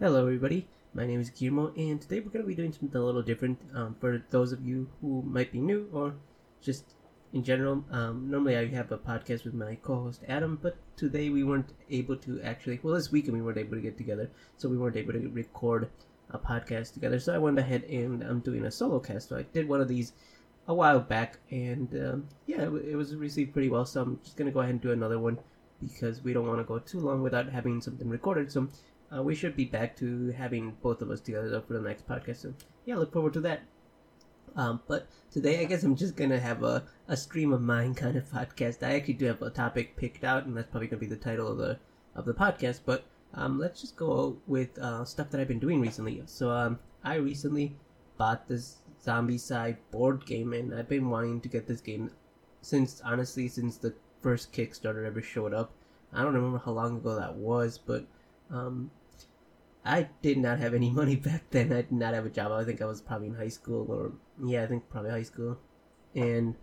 Hello, everybody. My name is Guillermo, and today we're going to be doing something a little different. Um, for those of you who might be new or just in general, um, normally I have a podcast with my co-host Adam, but today we weren't able to actually. Well, this weekend we weren't able to get together, so we weren't able to record a podcast together. So I went ahead and I'm doing a solo cast. So I did one of these a while back, and um, yeah, it, it was received pretty well. So I'm just going to go ahead and do another one because we don't want to go too long without having something recorded. So uh, we should be back to having both of us together for the next podcast. So yeah, look forward to that. Um, but today, I guess I'm just gonna have a, a stream of mind kind of podcast. I actually do have a topic picked out, and that's probably gonna be the title of the of the podcast. But um, let's just go with uh, stuff that I've been doing recently. So um, I recently bought this Zombicide board game, and I've been wanting to get this game since honestly since the first Kickstarter ever showed up. I don't remember how long ago that was, but um, I did not have any money back then. I did not have a job. I think I was probably in high school, or yeah, I think probably high school, and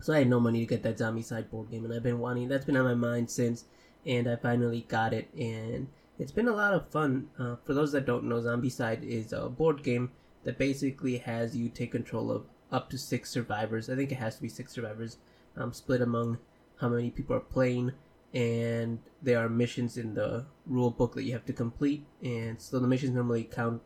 so I had no money to get that Zombicide board game, and I've been wanting. That's been on my mind since, and I finally got it, and it's been a lot of fun. Uh, for those that don't know, Zombicide is a board game that basically has you take control of up to six survivors. I think it has to be six survivors, um, split among how many people are playing and there are missions in the rule book that you have to complete and so the missions normally count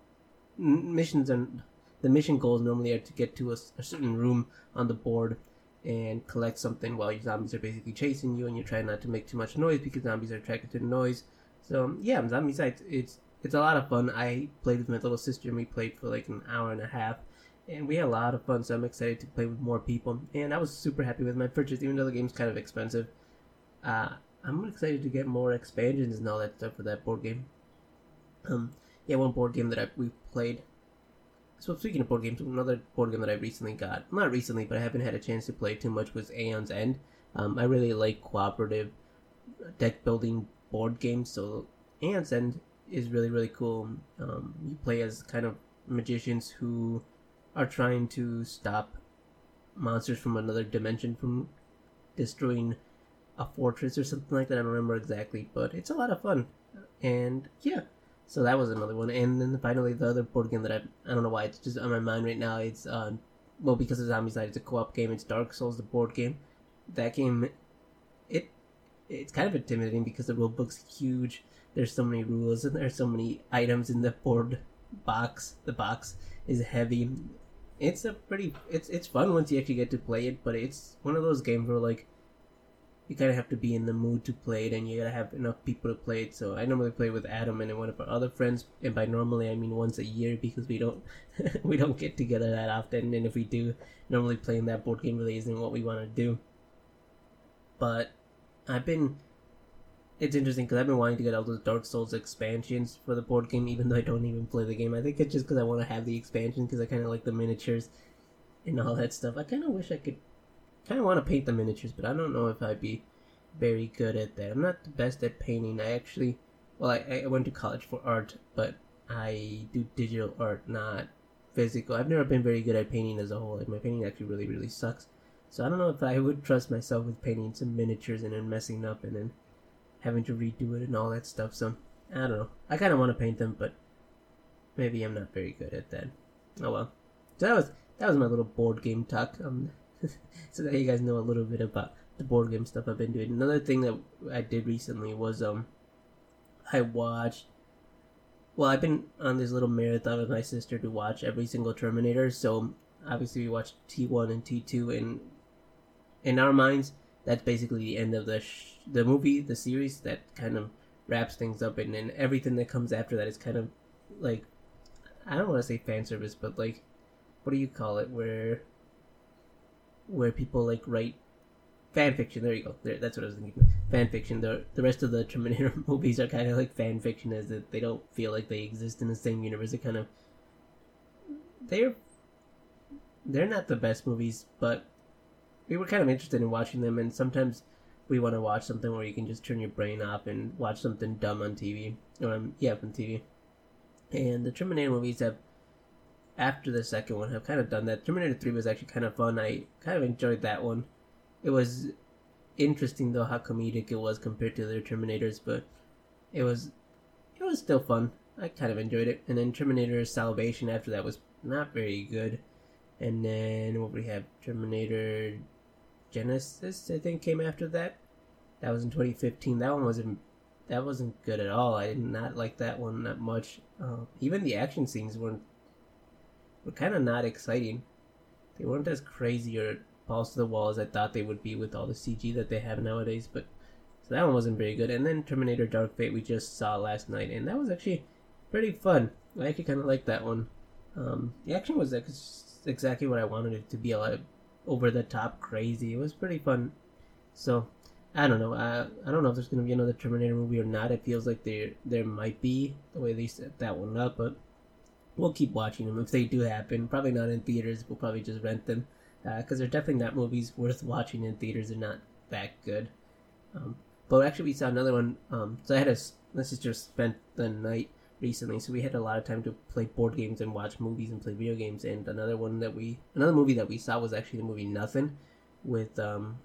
missions and the mission goals normally are to get to a, a, certain room on the board and collect something while your zombies are basically chasing you and you're trying not to make too much noise because zombies are attracted to noise. So yeah Zombicide it's it's a lot of fun. I played with my little sister and we played for like an hour and a half and we had a lot of fun so i'm excited to play with more people. And i was super happy with my purchase even though the game's kind of expensive. Uh, I'm excited to get more expansions and all that stuff for that board game. Um, yeah, one board game that I, we played. So speaking of board games, another board game that I recently got, not recently, but I haven't had a chance to play too much, was Aeon's End. Um, I really like cooperative deck building board games, so Aeon's End is really really cool. Um, you play as kind of magicians who are trying to stop monsters from another dimension from destroying a fortress or something like that. I don't remember exactly, but it's a lot of fun. And yeah, so that was another one. And then finally, the other board game that I I don't know why it's just on my mind right now. It's uh, well because of Zombicide. It's a co-op game. It's Dark Souls, the board game. That game, it it's kind of intimidating because the rule book's huge. There's so many rules and there's so many items in the board box. The box is heavy. It's a pretty it's it's fun once you actually get to play it, but it's one of those games where like you kind of have to be in the mood to play it and you gotta have enough people to play it so i normally play with adam and one of our other friends and by normally i mean once a year because we don't we don't get together that often and if we do normally playing that board game really isn't what we want to do but i've been it's interesting because I've been wanting to get all those Dark Souls expansions for the board game, even though I don't even play the game. I think it's just because I want to have the expansion because I kind of like the miniatures and all that stuff. I kind of wish I could kind of want to paint the miniatures, but I don't know if I'd be very good at that. I'm not the best at painting. I actually, well, I, I went to college for art, but I do digital art, not physical. I've never been very good at painting as a whole. Like my painting actually really, really sucks. So I don't know if I would trust myself with painting some miniatures and then messing up and then having to redo it and all that stuff. So I don't know. I kind of want to paint them, but maybe I'm not very good at that. Oh well. So that was that was my little board game talk. Um, so that you guys know a little bit about the board game stuff I've been doing. Another thing that I did recently was um, I watched. Well, I've been on this little marathon with my sister to watch every single Terminator. So obviously we watched T one and T two, and in our minds, that's basically the end of the sh- the movie, the series. That kind of wraps things up, and then everything that comes after that is kind of like I don't want to say fan service, but like what do you call it? Where where people like write fan fiction. There you go. There, that's what I was thinking. Fan fiction. The the rest of the Terminator movies are kind of like fan fiction, as that they don't feel like they exist in the same universe. They kind of they're they're not the best movies, but we were kind of interested in watching them. And sometimes we want to watch something where you can just turn your brain off and watch something dumb on TV or um, yeah, on TV. And the Terminator movies have after the second one have kind of done that. Terminator 3 was actually kind of fun. I kind of enjoyed that one. It was interesting though how comedic it was compared to the other Terminators, but it was it was still fun. I kind of enjoyed it. And then Terminator Salvation after that was not very good. And then what we have Terminator Genisys I think, came after that. That was in 2015. That one wasn't that wasn't good at all. I did not like that one that much. Uh, even the action scenes weren't were kind of not exciting. They weren't as crazy or balls to the wall as I thought they would be with all the CG that they have nowadays. But so that one wasn't very good. And then Terminator Dark Fate we just saw last night, and that was actually pretty fun. I actually kind of liked that one. Um, the action was ex- exactly what I wanted it to be. A lot of over the top, crazy. It was pretty fun. So I don't know. I I don't know if there's gonna be another Terminator movie or not. It feels like there there might be the way they set that one up, but we'll keep watching them if they do happen. Probably not in theaters. We'll probably just rent them because uh, they're definitely not movies worth watching in theaters. They're not that good. Um, but actually, we saw another one. Um, so I had a this is just spent the night recently, so we had a lot of time to play board games and watch movies and play video games. And another one that we another movie that we saw was actually the movie Nothing with um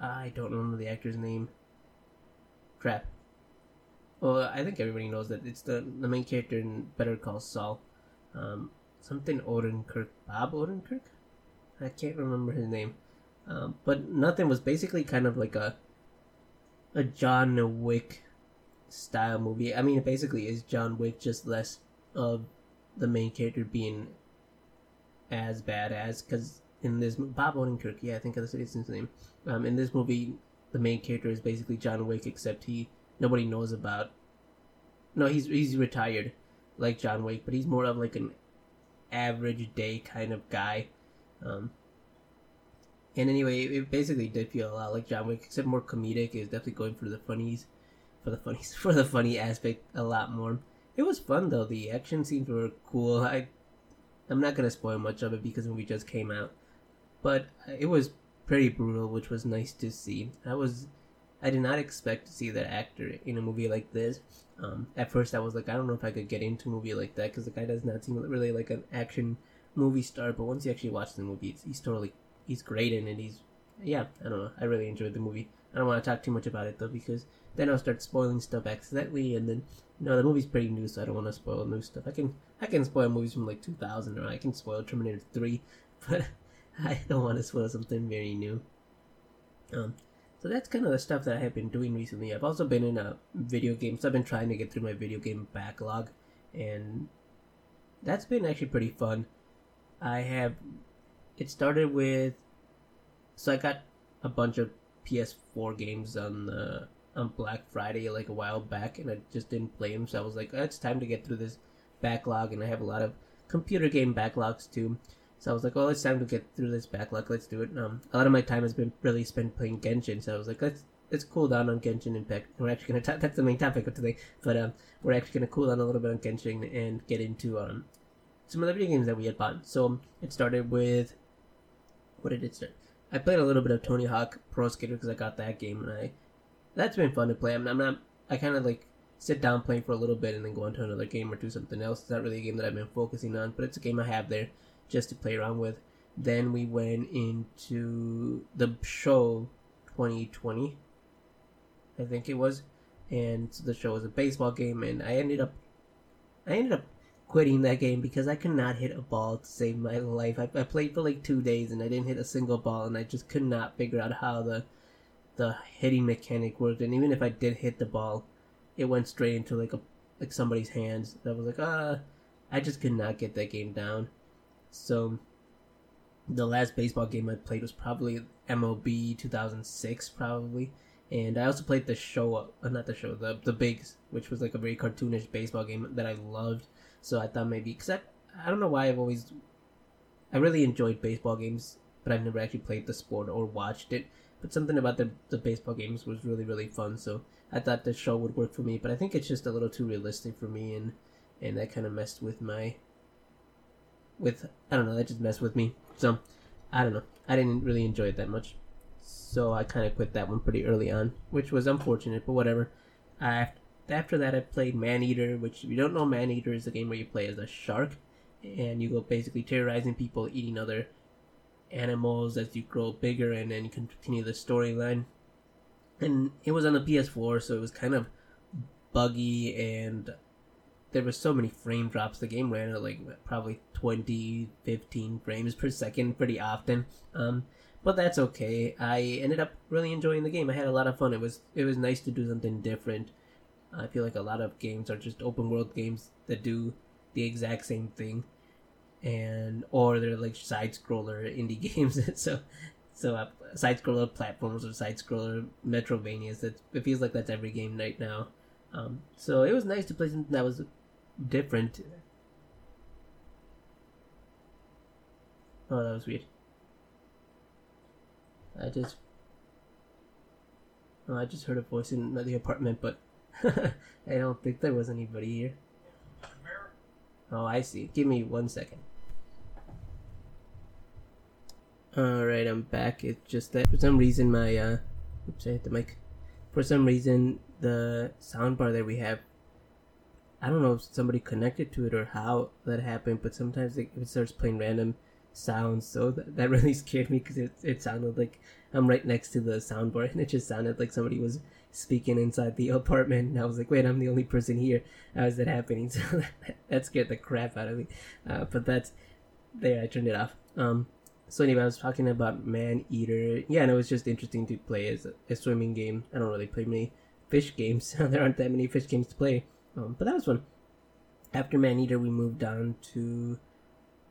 I don't remember the actor's name. Crap. Well, I think everybody knows that it's the the main character in Better Call Saul. Um, something Odenkirk, Bob Odenkirk. I can't remember his name. Um, but nothing was basically kind of like a a John Wick style movie. I mean, it basically is John Wick, just less of the main character being as bad as because in this Bob Odenkirk, yeah, I think that's his name. Um, in this movie, the main character is basically John Wick, except he nobody knows about. No, he's he's retired, like John Wick, but he's more of like an average day kind of guy. Um, and anyway, it basically did feel a lot like John Wick, except more comedic. It was definitely going for the funnies, for the funnies, for the funny aspect a lot more. It was fun though. The action scenes were cool. I, I'm not gonna spoil much of it because the movie just came out, but it was pretty brutal, which was nice to see. I was, I did not expect to see that actor in a movie like this. Um, at first, I was like, I don't know if I could get into a movie like that because the guy does not seem really like an action movie star. But once you actually watch the movie, he's totally he's great in it. He's yeah, I don't know. I really enjoyed the movie. I don't want to talk too much about it though because then I'll start spoiling stuff accidentally, and then you know the movie's pretty new, so I don't want to spoil new stuff. I can I can spoil movies from like 2000, or I can spoil Terminator 3, but I don't want to spoil something very new. Um, so that's kind of the stuff that I have been doing recently. I've also been in a video game, so I've been trying to get through my video game backlog, and that's been actually pretty fun. I have. It started with. So I got a bunch of PS4 games on the on Black Friday like a while back, and I just didn't play them. So I was like, oh, it's time to get through this backlog, and I have a lot of computer game backlogs too. So I was like, well, it's time to get through this backlog. Let's do it. Um, a lot of my time has been really spent playing Genshin, so I was like, let's let's cool down on Genshin Impact. We're actually gonna that's the main topic of today, but um, we're actually gonna cool down a little bit on Genshin and get into um some of the video games that we had bought. So um, it started with what did it start? I played a little bit of Tony Hawk Pro Skater because I got that game and I that's been fun to play. I'm, I'm not I kind of like sit down playing for a little bit and then go on to another game or do something else. It's not really a game that I've been focusing on, but it's a game I have there just to play around with. Then we went into the show 2020, I think it was, and the show was a baseball game, and I ended up, I ended up quitting that game because I could not hit a ball to save my life. I, I played for like two days and I didn't hit a single ball, and I just could not figure out how the the hitting mechanic worked. And even if I did hit the ball, it went straight into like a like somebody's hands. That was like ah, I just could not get that game down. So the last baseball game I played was probably MLB 2006, probably. And I also played the show, uh, not the show, the the Bigs, which was like a very cartoonish baseball game that I loved. So I thought maybe because I I don't know why I've always I really enjoyed baseball games, but I've never actually played the sport or watched it. But something about the the baseball games was really really fun. So I thought the show would work for me, but I think it's just a little too realistic for me, and and that kind of messed with my with I don't know that just messed with me. So I don't know. I didn't really enjoy it that much. So I kind of quit that one pretty early on, which was unfortunate, but whatever. I, after that, I played Maneater, which if you don't know, Maneater is a game where you play as a shark, and you go basically terrorizing people, eating other animals as you grow bigger, and then you continue the storyline. And it was on the PS4, so it was kind of buggy and there were so many frame drops. The game ran at like probably 20, 15 frames per second pretty often. Um, but that's okay. I ended up really enjoying the game. I had a lot of fun. It was it was nice to do something different. I feel like a lot of games are just open world games that do the exact same thing, and or they're like side scroller indie games. so so uh, side scroller platforms or side scroller Metroidvanias. That it feels like that's every game right now. Um, so it was nice to play something that was different. Oh, that was weird. I just. Oh, I just heard a voice in the apartment, but I don't think there was anybody here. Oh, I see. Give me one second. Alright, I'm back. It's just that for some reason my, uh, oops, I hit the mic. For some reason, the soundbar that we have, I don't know if somebody connected to it or how that happened, but sometimes it, it starts playing random sounds. So that, that really scared me because it, it sounded like I'm right next to the soundboard and it just sounded like somebody was speaking inside the apartment. And I was like, wait, I'm the only person here. How is that happening? So that, that scared the crap out of me. Uh, but that's there. I turned it off. Um, so anyway, I was talking about Maneater. Yeah, and it was just interesting to play as a, a swimming game. I don't really play many fish games. there aren't that many fish games to play. Um, but that was fun. After Maneater, we moved on to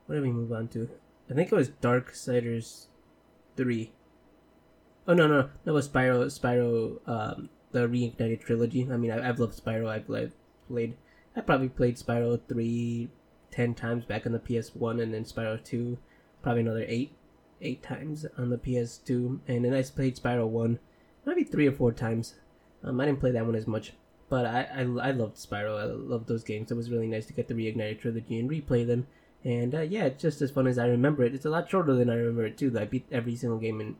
what did we move on to? I think it was Darksiders three. Oh no no no! that was Spyro Spyro um, the reignited trilogy. I mean I, have loved Spyro. I've, I've played I probably played Spyro three ten times back on the PS one and then Spyro two probably another eight eight times on the PS two and then I played Spyro one maybe three or four times. Um, I didn't play that one as much, but I, I I loved Spyro. I loved those games. It was really nice to get the reignited trilogy and replay them and uh, yeah, it's just as fun as I remember it. It's a lot shorter than I remember it too. I beat every single game in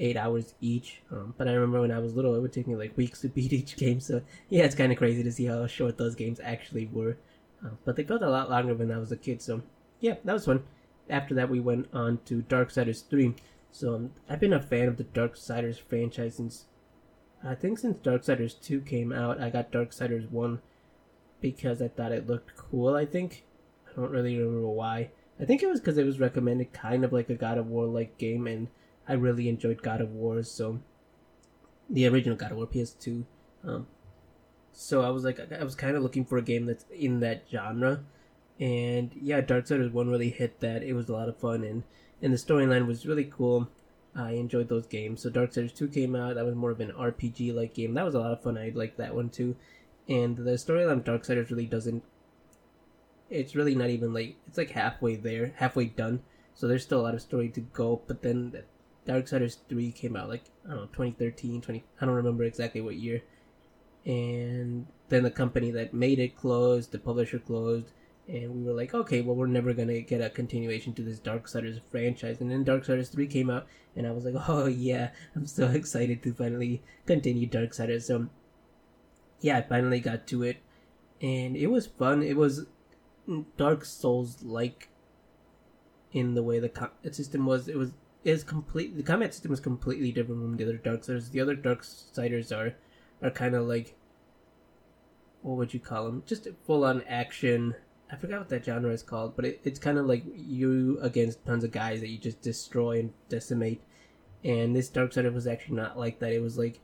eight hours each. Um, but I remember when I was little, it would take me like weeks to beat each game. So yeah, it's kind of crazy to see how short those games actually were. Uh, but they felt a lot longer when I was a kid. So yeah, that was fun. After that, we went on to Darksiders 3. So um, I've been a fan of the Darksiders franchise since I think since Darksiders 2 came out. I got Darksiders 1 because I thought it looked cool. I think I don't really remember why. I think it was because it was recommended kind of like a God of War like game, and I really enjoyed God of War, so the original God of War PS2. Um, so I was like, I was kind of looking for a game that's in that genre, and yeah, Darksiders One really hit that. It was a lot of fun, and and the storyline was really cool. I enjoyed those games. So Darksiders Two came out. That was more of an RPG like game. That was a lot of fun. I liked that one too. And the storyline of Darksiders really doesn't it's really not even like it's like halfway there, halfway done. So there's still a lot of story to go. But then Darksiders three came out like I don't know 2013, 20 I don't remember exactly what year. And then the company that made it closed, the publisher closed, and we were like, okay, well we're never gonna get a continuation to this Darksiders franchise. And then Darksiders three came out, and I was like, oh yeah, I'm so excited to finally continue Darksiders. So yeah, I finally got to it, and it was fun. It was Dark Souls like in the way the combat system was. It was is complete. The combat system is completely different from the other Dark Souls. The other Darksiders are are kind of like what would you call them? Just full on action. I forgot what that genre is called, but it, it's kind of like you against tons of guys that you just destroy and decimate. And this Darksider was actually not like that. It was like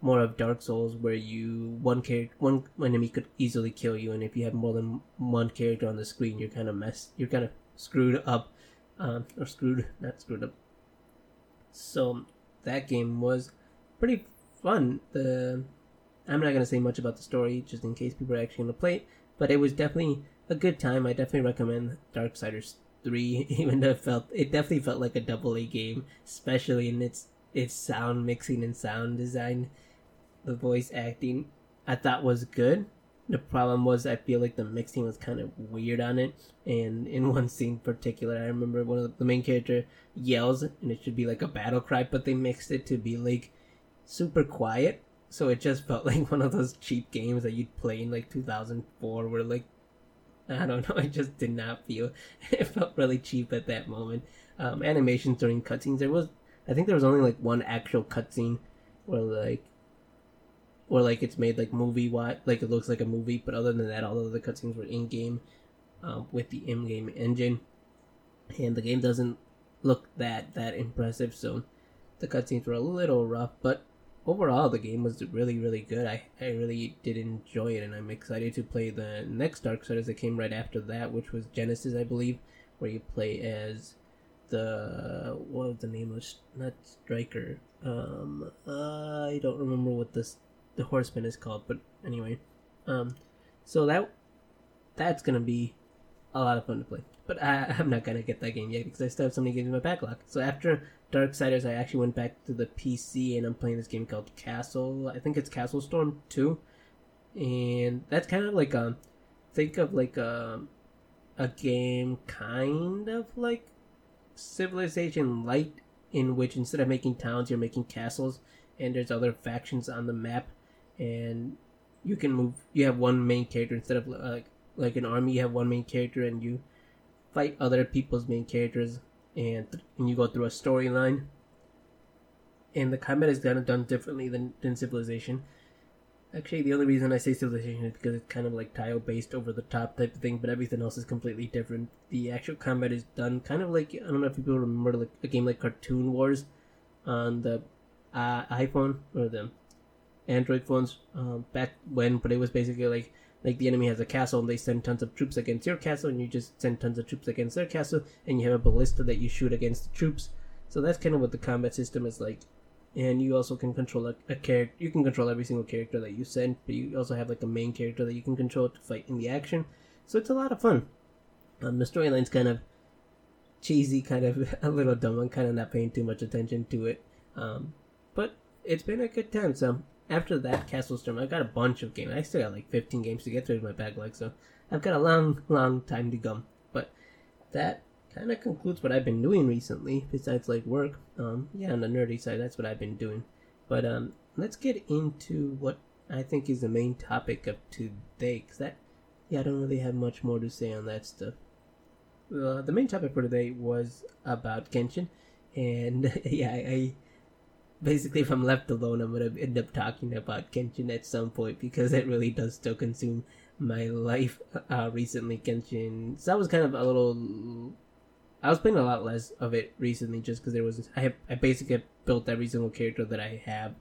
more of Dark Souls where you one character one enemy could easily kill you, and if you have more than one character on the screen, you're kind of messed. You're kind of screwed up, um, or screwed, not screwed up. So that game was pretty fun. The I'm not gonna say much about the story, just in case people are actually gonna play it. But it was definitely a good time. I definitely recommend Darksiders three, even though it felt it definitely felt like a double A game, especially in its its sound mixing and sound design the voice acting I thought was good. The problem was I feel like the mixing was kind of weird on it. And in one scene in particular, I remember one of the, main character yells and it should be like a battle cry, but they mixed it to be like super quiet. So it just felt like one of those cheap games that you'd play in like 2004 where like I don't know, it just did not feel it felt really cheap at that moment. Um, animations during cutscenes, there was I think there was only like one actual cutscene where like or like it's made like movie what like it looks like a movie. But other than that, all of the cutscenes were in game um, with the in-game engine, and the game doesn't look that that impressive. So the cutscenes were a little rough, but overall the game was really really good. I I really did enjoy it, and I'm excited to play the next Darksiders that came right after that, which was Genesis, I believe, where you play as the what was the name of not Striker. Um, uh, I don't remember what this the horseman is called, but anyway, um, so that that's gonna be a lot of fun to play. But I, I'm not gonna get that game yet because I still have so many games in my backlog. So after Darksiders, I actually went back to the PC and I'm playing this game called Castle. I think it's Castle Storm 2. And that's kind of like a think of like a a game kind of like Civilization Light in which instead of making towns you're making castles and there's other factions on the map and you can move you have one main character instead of like like an army you have one main character and you fight other people's main characters and and you go through a storyline. And the combat is kind of done differently than, than Civilization. Actually, the only reason I say Civilization is because it's kind of like tile based over the top type of thing, but everything else is completely different. The actual combat is done kind of like I don't know if people remember like a game like Cartoon Wars on the uh, iPhone or the Android phones um, back when, but it was basically like like the enemy has a castle and they send tons of troops against your castle and you just send tons of troops against their castle and you have a ballista that you shoot against the troops. So that's kind of what the combat system is like. And you also can control a, a character you can control every single character that you send but you also have like a main character that you can control to fight in the action. So it's a lot of fun. Um, the storyline's kind of cheesy kind of a little dumb. I'm kind of not paying too much attention to it. Um, but it's been a good time so after that Castle Storm, I've got a bunch of games. I still got like 15 games to get through in my backlog, so I've got a long, long time to go. But that kind of concludes what I've been doing recently, besides like work. Um, yeah, on the nerdy side, that's what I've been doing. But um, let's get into what I think is the main topic of today, because that, yeah, I don't really have much more to say on that stuff. Uh, the main topic for today was about Genshin, and yeah, I, I basically, if I'm left alone, I'm gonna end up talking about Genshin at some point because it really does still consume my life. Uh, recently, Genshin, so I was kind of a little. I was playing a lot less of it recently, just because there was. I have I basically built every single character that I have,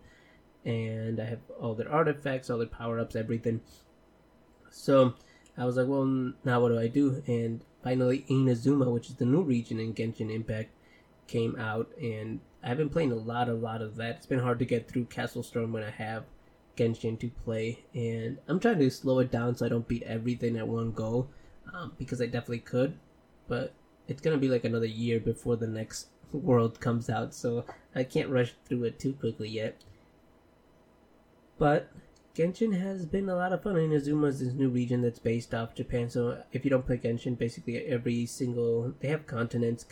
and I have all their artifacts, all their power ups, everything. So I was like, well, now what do I do? And finally, Inazuma, which is the new region in Genshin Impact, came out, and I've been playing a lot, a lot of that. It's been hard to get through Castle Storm when I have Genshin to play, and I'm trying to slow it down so I don't beat everything at one go, um, because I definitely could, but it's gonna be like another year before the next world comes out, so I can't rush through it too quickly yet. But Genshin has been a lot of fun. Inazuma is this new region that's based off Japan, so if you don't play Genshin, basically every single they have continents,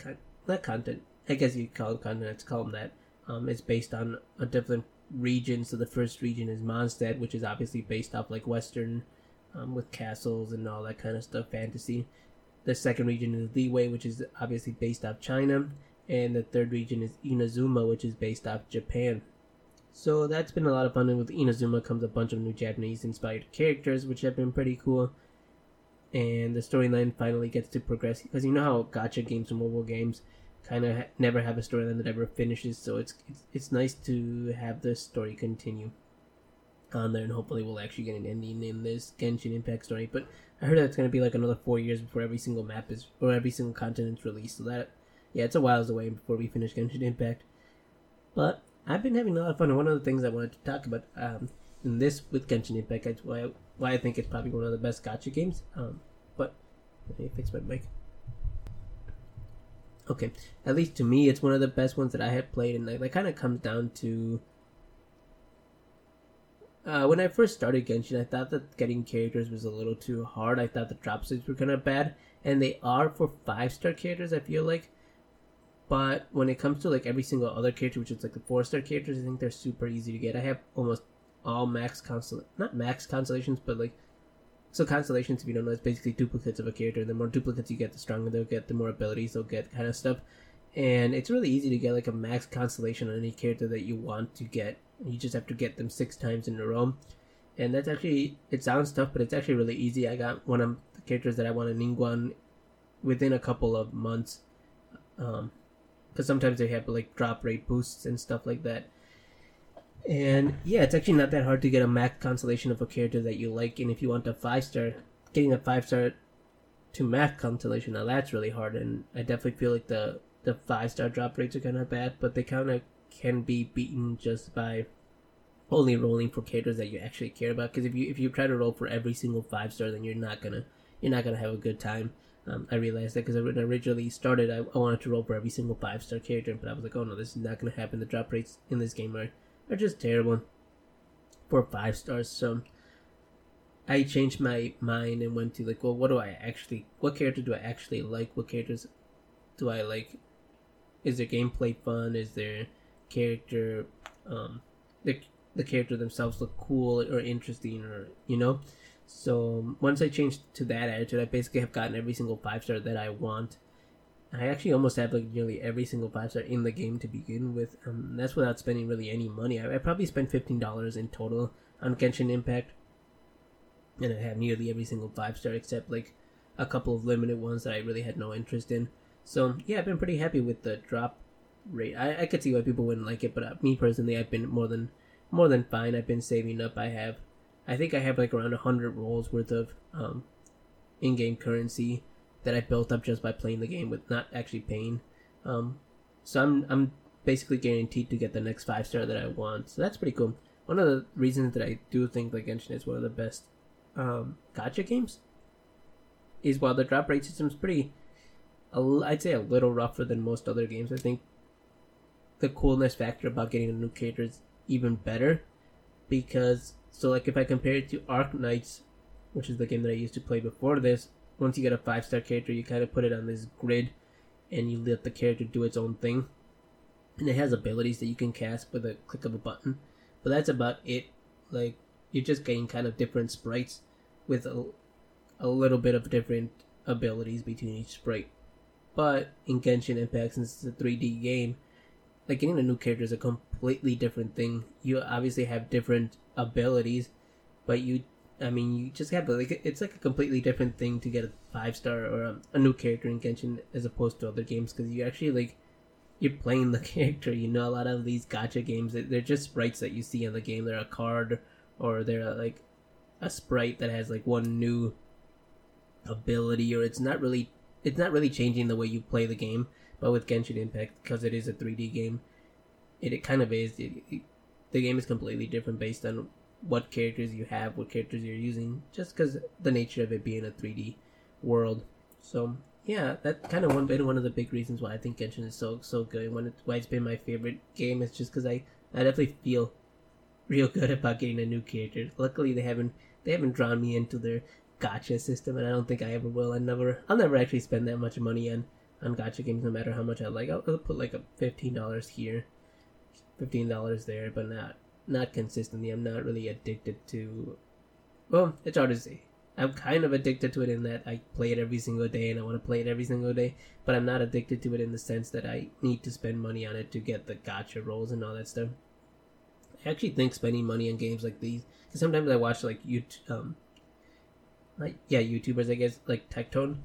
not content, I guess you call them continents, call them that. Um, it's based on a different region. So the first region is Mondstadt, which is obviously based off like Western, um, with castles and all that kind of stuff, fantasy. The second region is Liyue, which is obviously based off China, and the third region is Inazuma, which is based off Japan. So that's been a lot of fun. And with Inazuma comes a bunch of new Japanese-inspired characters, which have been pretty cool. And the storyline finally gets to progress because you know how gacha games and mobile games kind of ha- never have a storyline that ever finishes. So it's, it's it's nice to have the story continue on there, and hopefully we'll actually get an ending in this Genshin Impact story. But I heard that it's gonna be like another four years before every single map is or every single continent's released. So that yeah, it's a whiles away before we finish Genshin Impact. But I've been having a lot of fun, and one of the things I wanted to talk about um, in this with Genshin Impact, is why why I think it's probably one of the best gacha games. Um, but let me fix my mic okay, at least to me, it's one of the best ones that I have played, and like, that kind of comes down to. Uh, when I first started Genshin, I thought that getting characters was a little too hard. I thought the drop sites were kind of bad, and they are for five star characters. I feel like, but when it comes to like every single other character, which is like the four star characters, I think they're super easy to get. I have almost all max constel not max constellations, but like so constellations, if you don't know, is basically duplicates of a character. The more duplicates you get, the stronger they'll get, the more abilities they'll get, kind of stuff. And it's really easy to get like a max constellation on any character that you want to get You just have to get them six times in a row, and that's actually it sounds tough, but it's actually really easy. I got one of the characters that I want a Ningguang within a couple of months, because um, sometimes they have like drop rate boosts and stuff like that. And yeah, it's actually not that hard to get a max constellation of a character that you like. And if you want a five star, getting a five star to max constellation, now that's really hard. And I definitely feel like the the five star drop rates are kind of bad, but they kind of can be beaten just by only rolling for characters that you actually care about. Because if you if you try to roll for every single five star, then you're not gonna you're not gonna have a good time. Um, I realized that because when I originally started, I, I wanted to roll for every single five star character, but I was like, oh no, this is not gonna happen. The drop rates in this game are are just terrible for five stars. So I changed my mind and went to like, well, what do I actually, what character do I actually like? What characters do I like? Is their gameplay fun? Is their character, um, the the character themselves look cool or interesting or you know? So once I changed to that attitude, I basically have gotten every single five star that I want I actually almost have like nearly every single five star in the game to begin with. Um, that's without spending really any money. I, I probably spent fifteen dollars in total on Genshin Impact, and I have nearly every single five star except like a couple of limited ones that I really had no interest in. So yeah, I've been pretty happy with the drop rate. I, I could see why people wouldn't like it, but uh, me personally, I've been more than more than fine. I've been saving up. I have, I think I have like around hundred rolls worth of um, in-game currency that I built up just by playing the game with not actually paying. Um, so I'm I'm basically guaranteed to get the next five star that I want. So that's pretty cool. One of the reasons that I do think like Genshin is one of the best um, gacha games is while the drop rate system is pretty, I'd say a little rougher than most other games. I think the coolness factor about getting a new character is even better because so like if I compare it to Arknights, which is the game that I used to play before this, once you get a five star character, you kind of put it on this grid, and you let the character do its own thing. And it has abilities that you can cast with a click of a button, but that's about it. Like you're just getting kind of different sprites with a, a little bit of different abilities between each sprite. But in Genshin Impact, since it's a 3D game, like getting a new character is a completely different thing. You obviously have different abilities, but you I mean, you just have like it's like a completely different thing to get a five star or a, a new character in Genshin as opposed to other games because you actually like you're playing the character. You know, a lot of these gacha games they're just sprites that you see in the game. They're a card or they're like a sprite that has like one new ability, or it's not really it's not really changing the way you play the game. But with Genshin Impact, because it is a 3D game, it, it kind of is. It, it, the game is completely different based on what characters you have, what characters you're using, just because the nature of it being a 3D world. So yeah, that kind of one been one of the big reasons why I think Genshin is so so good. Why it's been my favorite game is just because I I definitely feel real good about getting a new character. Luckily, they haven't they haven't drawn me into their gacha system, and I don't think I ever will. I never I'll never actually spend that much money on on gacha games, no matter how much I like. I'll, I'll put like a fifteen dollars here, fifteen dollars there, but not not consistently. I'm not really addicted to. Well, it's hard to say. I'm kind of addicted to it in that I play it every single day and I want to play it every single day, but I'm not addicted to it in the sense that I need to spend money on it to get the gacha rolls and all that stuff. I actually think spending money on games like these, because sometimes I watch like YouTube, um, like yeah, YouTubers I guess like Tectone,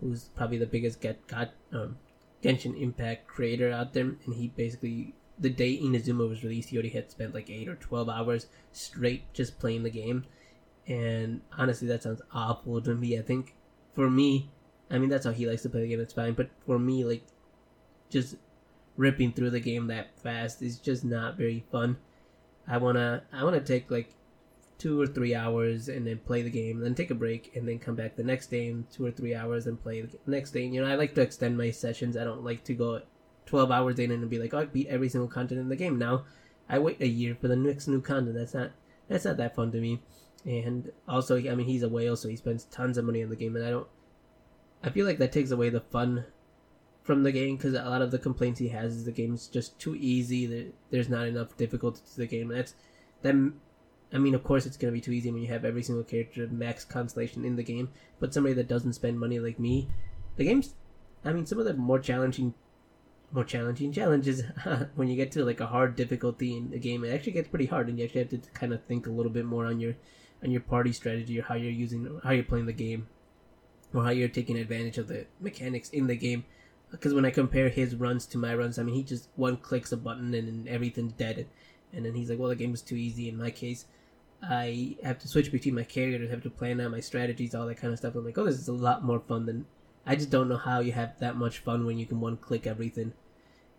who's probably the biggest get got um, Genshin Impact creator out there, and he basically the day Inazuma was released, he already had spent like eight or twelve hours straight just playing the game. And honestly, that sounds awful to me. I think for me, I mean that's how he likes to play the game. It's fine, but for me, like just ripping through the game that fast is just not very fun. I wanna I wanna take like two or three hours and then play the game, then take a break and then come back the next day in two or three hours and play the next day. You know, I like to extend my sessions. I don't like to go 12 hours in and be like, oh, I beat every single content in the game. Now, I wait a year for the next new content. That's not that's not that fun to me. And also, I mean, he's a whale, so he spends tons of money on the game, and I don't. I feel like that takes away the fun from the game because a lot of the complaints he has is the game's just too easy. There's not enough difficulty to the game. That's that. I mean, of course, it's gonna be too easy when you have every single character max constellation in the game. But somebody that doesn't spend money like me, the game's. I mean, some of the more challenging more challenging challenges when you get to like a hard difficulty in the game. It actually gets pretty hard, and you actually have to kind of think a little bit more on your on your party strategy or how you're using how you're playing the game or how you're taking advantage of the mechanics in the game. Because when I compare his runs to my runs, I mean he just one clicks a button and, and everything's dead, and then he's like, "Well, the game is too easy." In my case, I have to switch between my characters, have to plan out my strategies, all that kind of stuff. I'm like, "Oh, this is a lot more fun than." I just don't know how you have that much fun when you can one click everything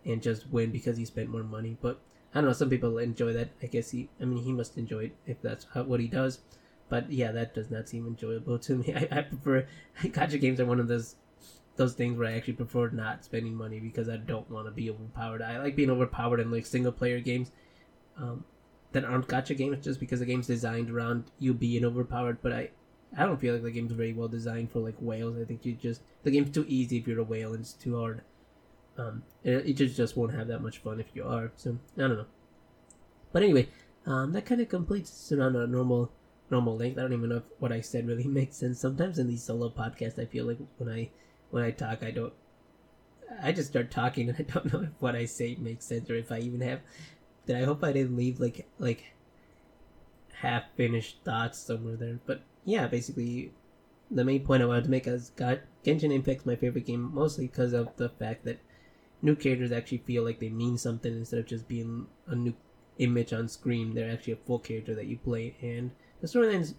and just win because you spent more money. But I don't know. Some people enjoy that. I guess he. I mean, he must enjoy it if that's what he does. But yeah, that does not seem enjoyable to me. I, I prefer gacha games are one of those those things where I actually prefer not spending money because I don't want to be overpowered. I like being overpowered in like single player games um, that aren't gacha games just because the game's designed around you being overpowered. But I I don't feel like the game's very well designed for like whales. I think you just the game's too easy if you're a whale and it's too hard um, it, it just just won't have that much fun if you are. So I don't know. But anyway, um, that kind of completes around a normal normal length. I don't even know if what I said really makes sense. Sometimes in these solo podcasts, I feel like when I when I talk, I don't. I just start talking and I don't know if what I say makes sense or if I even have. That I hope I didn't leave like like half finished thoughts somewhere there. But yeah, basically, the main point I wanted to make is God Genshin Impact's my favorite game mostly because of the fact that new characters actually feel like they mean something instead of just being a new image on screen. They're actually a full character that you play, and the storylines.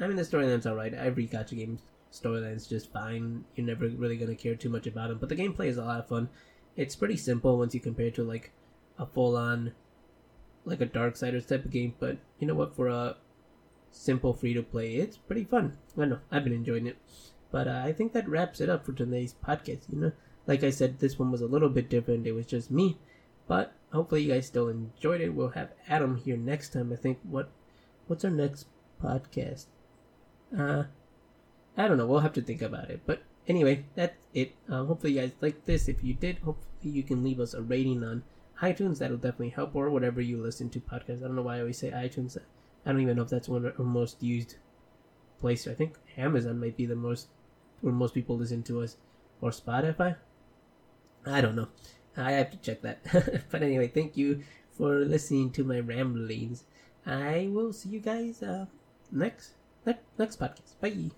I mean, the storyline's are alright. Every gacha game's storyline's just fine. You're never really gonna care too much about them, but the gameplay is a lot of fun. It's pretty simple once you compare it to like a full-on, like a Darksiders type of game. But you know what? For a simple free to play, it's pretty fun. I don't know. I've been enjoying it. But uh, I think that wraps it up for today's podcast. You know, like I said, this one was a little bit different. It was just me, but hopefully you guys still enjoyed it. We'll have Adam here next time. I think what what's our next podcast? Uh, I don't know. We'll have to think about it. But anyway, that's it. Um, hopefully you guys like this. If you did, hopefully you can leave us a rating on iTunes. That'll definitely help, or whatever you listen to podcasts. I don't know why I always say iTunes. I don't even know if that's one of our most used place. I think Amazon might be the most where most people listen to us, or Spotify. I don't know. I have to check that. but anyway, thank you for listening to my ramblings. I will see you guys uh, next next next podcast. Bye.